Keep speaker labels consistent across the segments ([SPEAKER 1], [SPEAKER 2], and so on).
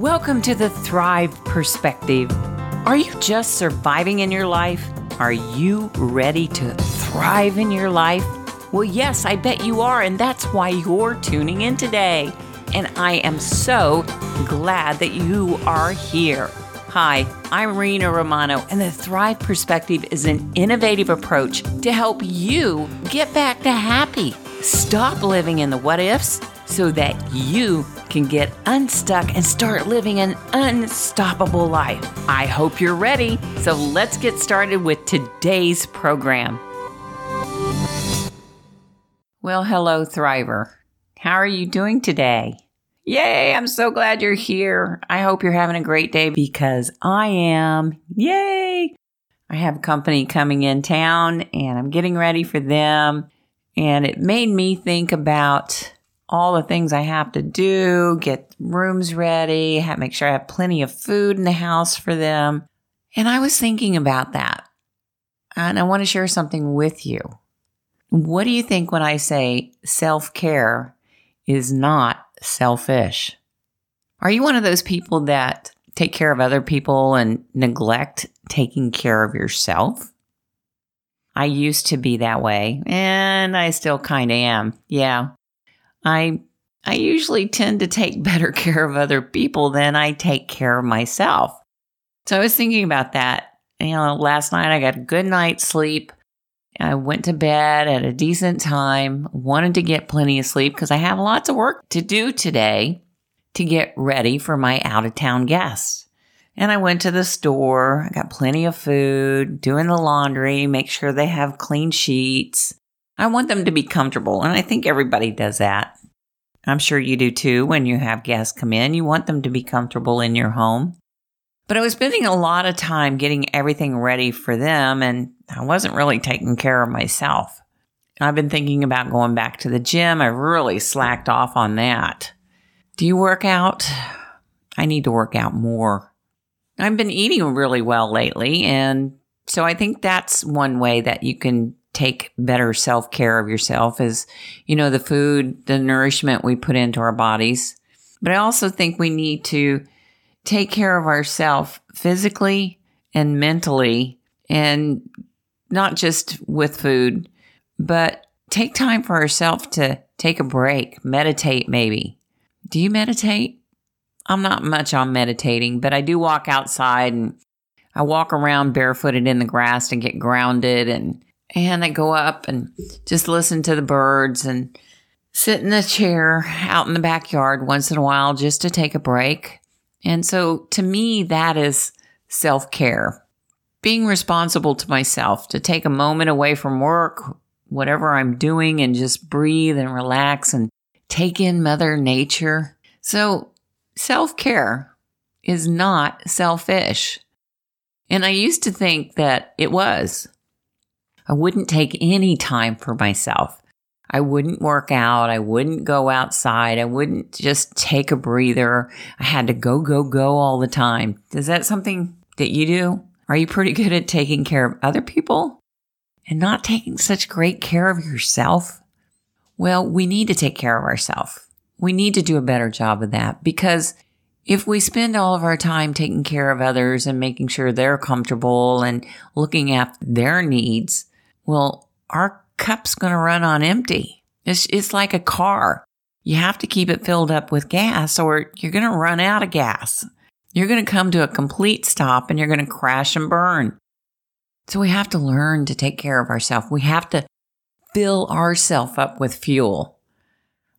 [SPEAKER 1] Welcome to the Thrive Perspective. Are you just surviving in your life? Are you ready to thrive in your life? Well, yes, I bet you are, and that's why you're tuning in today. And I am so glad that you are here. Hi, I'm Rina Romano, and the Thrive Perspective is an innovative approach to help you get back to happy. Stop living in the what ifs so that you can get unstuck and start living an unstoppable life. I hope you're ready. So let's get started with today's program. Well, hello, Thriver. How are you doing today? Yay, I'm so glad you're here. I hope you're having a great day because I am. Yay! I have company coming in town and I'm getting ready for them. And it made me think about all the things I have to do, get rooms ready, have, make sure I have plenty of food in the house for them. And I was thinking about that. And I want to share something with you. What do you think when I say self care is not selfish? Are you one of those people that take care of other people and neglect taking care of yourself? I used to be that way, and I still kind of am. Yeah. I I usually tend to take better care of other people than I take care of myself. So I was thinking about that. You know, last night I got a good night's sleep. I went to bed at a decent time, wanted to get plenty of sleep because I have lots of work to do today to get ready for my out of town guests. And I went to the store, I got plenty of food, doing the laundry, make sure they have clean sheets, I want them to be comfortable, and I think everybody does that. I'm sure you do too when you have guests come in. You want them to be comfortable in your home. But I was spending a lot of time getting everything ready for them, and I wasn't really taking care of myself. I've been thinking about going back to the gym. I really slacked off on that. Do you work out? I need to work out more. I've been eating really well lately, and so I think that's one way that you can take better self care of yourself is, you know, the food, the nourishment we put into our bodies. But I also think we need to take care of ourselves physically and mentally and not just with food, but take time for ourselves to take a break, meditate maybe. Do you meditate? I'm not much on meditating, but I do walk outside and I walk around barefooted in the grass and get grounded and and I go up and just listen to the birds and sit in a chair out in the backyard once in a while just to take a break. And so to me, that is self care. Being responsible to myself to take a moment away from work, whatever I'm doing, and just breathe and relax and take in Mother Nature. So self care is not selfish. And I used to think that it was. I wouldn't take any time for myself. I wouldn't work out. I wouldn't go outside. I wouldn't just take a breather. I had to go, go, go all the time. Is that something that you do? Are you pretty good at taking care of other people and not taking such great care of yourself? Well, we need to take care of ourselves. We need to do a better job of that because if we spend all of our time taking care of others and making sure they're comfortable and looking at their needs, well, our cup's going to run on empty. It's, it's like a car. You have to keep it filled up with gas or you're going to run out of gas. You're going to come to a complete stop and you're going to crash and burn. So we have to learn to take care of ourselves. We have to fill ourselves up with fuel.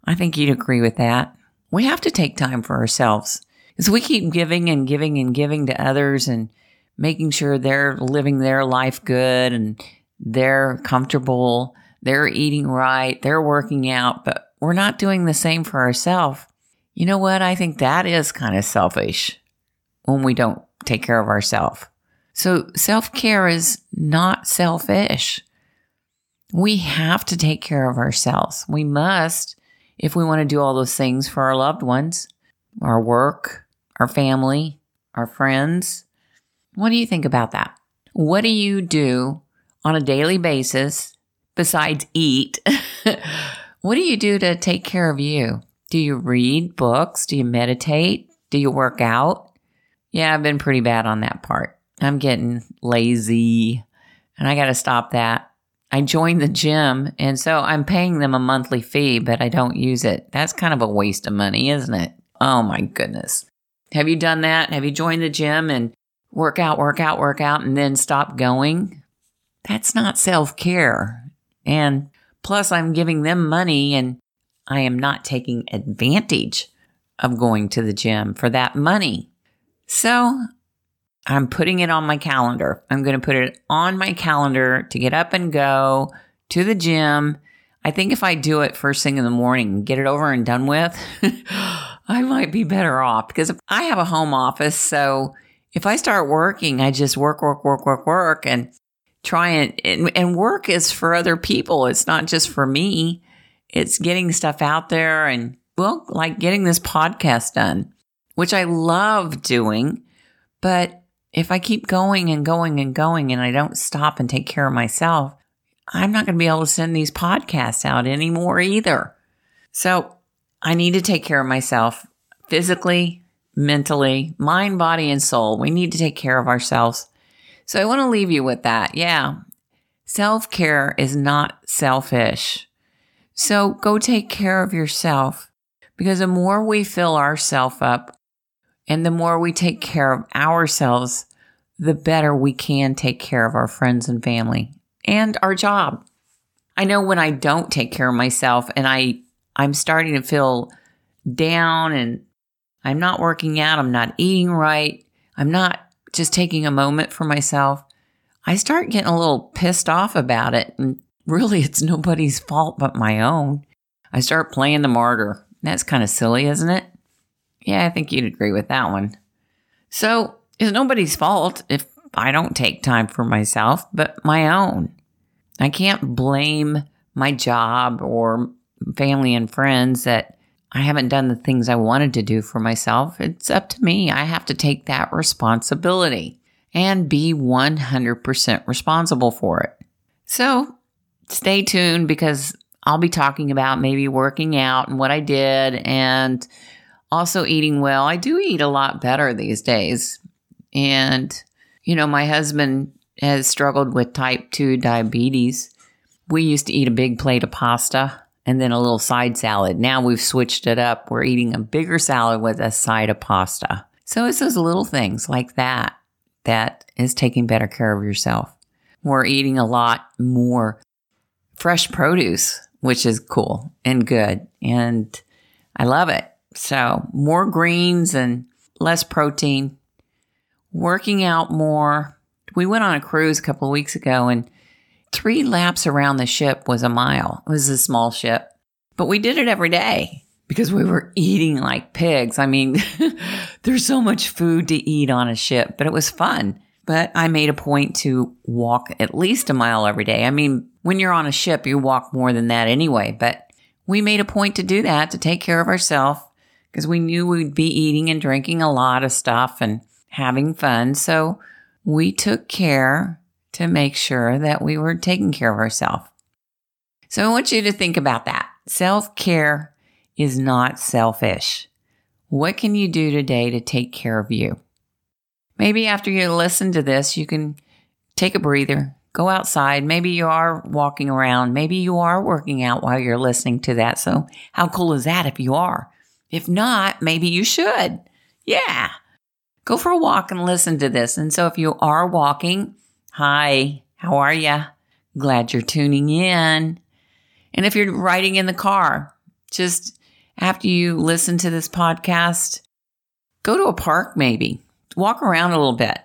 [SPEAKER 1] I think you'd agree with that. We have to take time for ourselves. Because we keep giving and giving and giving to others and making sure they're living their life good and they're comfortable, they're eating right, they're working out, but we're not doing the same for ourselves. You know what? I think that is kind of selfish when we don't take care of ourselves. So self care is not selfish. We have to take care of ourselves. We must if we want to do all those things for our loved ones, our work, our family, our friends. What do you think about that? What do you do on a daily basis besides eat? what do you do to take care of you? Do you read books? Do you meditate? Do you work out? Yeah, I've been pretty bad on that part. I'm getting lazy and I got to stop that. I joined the gym and so I'm paying them a monthly fee, but I don't use it. That's kind of a waste of money, isn't it? Oh my goodness. Have you done that? Have you joined the gym and work out, work out, work out, and then stop going? That's not self care. And plus, I'm giving them money and I am not taking advantage of going to the gym for that money. So I'm putting it on my calendar. I'm going to put it on my calendar to get up and go to the gym. I think if I do it first thing in the morning, and get it over and done with, I might be better off because I have a home office. So if I start working, I just work, work, work, work, work and try and, and, and work is for other people. It's not just for me. It's getting stuff out there and well, like getting this podcast done, which I love doing. But if I keep going and going and going and I don't stop and take care of myself, I'm not going to be able to send these podcasts out anymore either. So I need to take care of myself physically, mentally, mind, body, and soul. We need to take care of ourselves. So I want to leave you with that. Yeah. Self care is not selfish. So go take care of yourself because the more we fill ourselves up and the more we take care of ourselves, the better we can take care of our friends and family and our job. I know when I don't take care of myself and I I'm starting to feel down and I'm not working out, I'm not eating right, I'm not just taking a moment for myself, I start getting a little pissed off about it. And really, it's nobody's fault but my own. I start playing the martyr. That's kind of silly, isn't it? Yeah, I think you'd agree with that one. So, it's nobody's fault if I don't take time for myself, but my own. I can't blame my job or family and friends that I haven't done the things I wanted to do for myself. It's up to me. I have to take that responsibility and be 100% responsible for it. So stay tuned because I'll be talking about maybe working out and what I did and also eating well. I do eat a lot better these days. And, you know, my husband has struggled with type 2 diabetes. We used to eat a big plate of pasta and then a little side salad. Now we've switched it up. We're eating a bigger salad with a side of pasta. So it's those little things like that that is taking better care of yourself. We're eating a lot more fresh produce, which is cool and good. And I love it. So more greens and less protein, working out more. We went on a cruise a couple of weeks ago and three laps around the ship was a mile. It was a small ship, but we did it every day because we were eating like pigs. I mean, there's so much food to eat on a ship, but it was fun. But I made a point to walk at least a mile every day. I mean, when you're on a ship, you walk more than that anyway, but we made a point to do that to take care of ourselves because we knew we'd be eating and drinking a lot of stuff and having fun. So we took care to make sure that we were taking care of ourselves. So I want you to think about that. Self care is not selfish. What can you do today to take care of you? Maybe after you listen to this, you can take a breather, go outside. Maybe you are walking around. Maybe you are working out while you're listening to that. So, how cool is that if you are? If not, maybe you should. Yeah. Go for a walk and listen to this. And so, if you are walking, Hi, how are you? Glad you're tuning in. And if you're riding in the car, just after you listen to this podcast, go to a park maybe, walk around a little bit.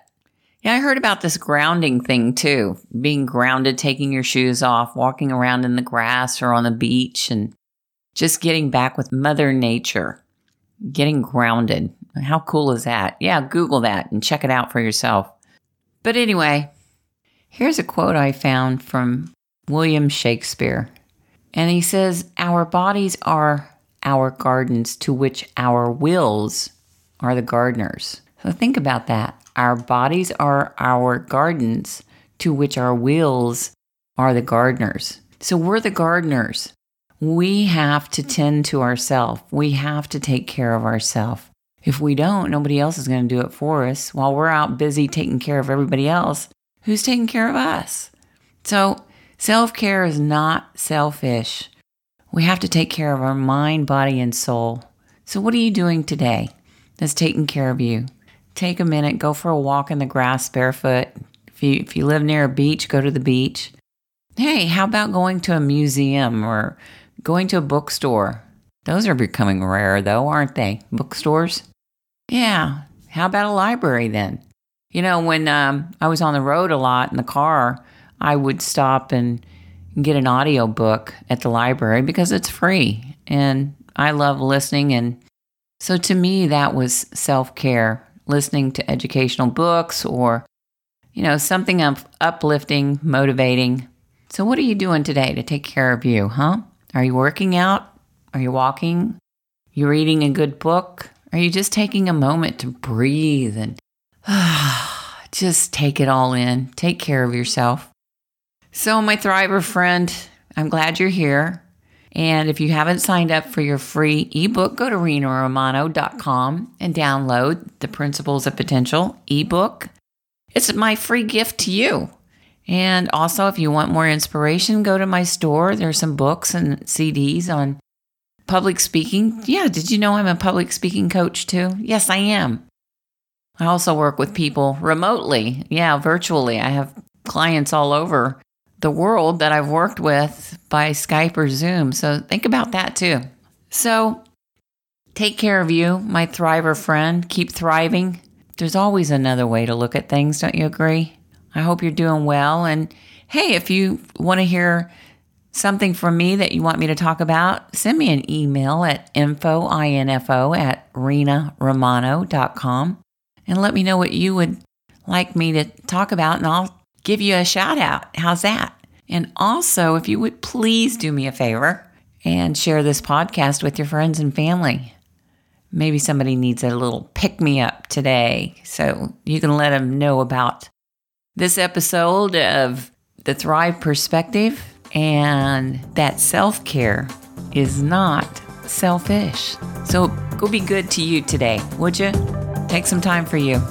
[SPEAKER 1] Yeah, I heard about this grounding thing too. Being grounded, taking your shoes off, walking around in the grass or on the beach, and just getting back with Mother Nature, getting grounded. How cool is that? Yeah, Google that and check it out for yourself. But anyway, Here's a quote I found from William Shakespeare. And he says, Our bodies are our gardens to which our wills are the gardeners. So think about that. Our bodies are our gardens to which our wills are the gardeners. So we're the gardeners. We have to tend to ourselves. We have to take care of ourselves. If we don't, nobody else is going to do it for us. While we're out busy taking care of everybody else, who's taking care of us? So, self care is not selfish. We have to take care of our mind, body, and soul. So, what are you doing today that's taking care of you? Take a minute, go for a walk in the grass barefoot. If you, if you live near a beach, go to the beach. Hey, how about going to a museum or going to a bookstore? Those are becoming rare, though, aren't they? Bookstores? Yeah. How about a library then? You know, when um, I was on the road a lot in the car, I would stop and get an audio book at the library because it's free and I love listening. And so to me, that was self care listening to educational books or, you know, something up- uplifting, motivating. So, what are you doing today to take care of you, huh? Are you working out? Are you walking? You're reading a good book? Are you just taking a moment to breathe and just take it all in? Take care of yourself. So, my Thriver friend, I'm glad you're here. And if you haven't signed up for your free ebook, go to rinaromano.com and download the Principles of Potential ebook. It's my free gift to you. And also, if you want more inspiration, go to my store. There's some books and CDs on public speaking. Yeah, did you know I'm a public speaking coach too? Yes, I am. I also work with people remotely. Yeah, virtually. I have clients all over the world that I've worked with by Skype or Zoom. So think about that too. So take care of you, my thriver friend. Keep thriving. There's always another way to look at things, don't you agree? I hope you're doing well. And hey, if you want to hear something from me that you want me to talk about, send me an email at info, info at rinaromano.com and let me know what you would like me to talk about, and I'll give you a shout out. How's that? And also, if you would please do me a favor and share this podcast with your friends and family. Maybe somebody needs a little pick me up today. So you can let them know about this episode of the Thrive Perspective and that self care is not selfish. So go be good to you today, would you? Take some time for you.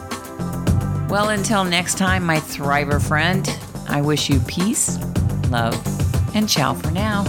[SPEAKER 1] Well, until next time, my Thriver friend, I wish you peace, love, and ciao for now.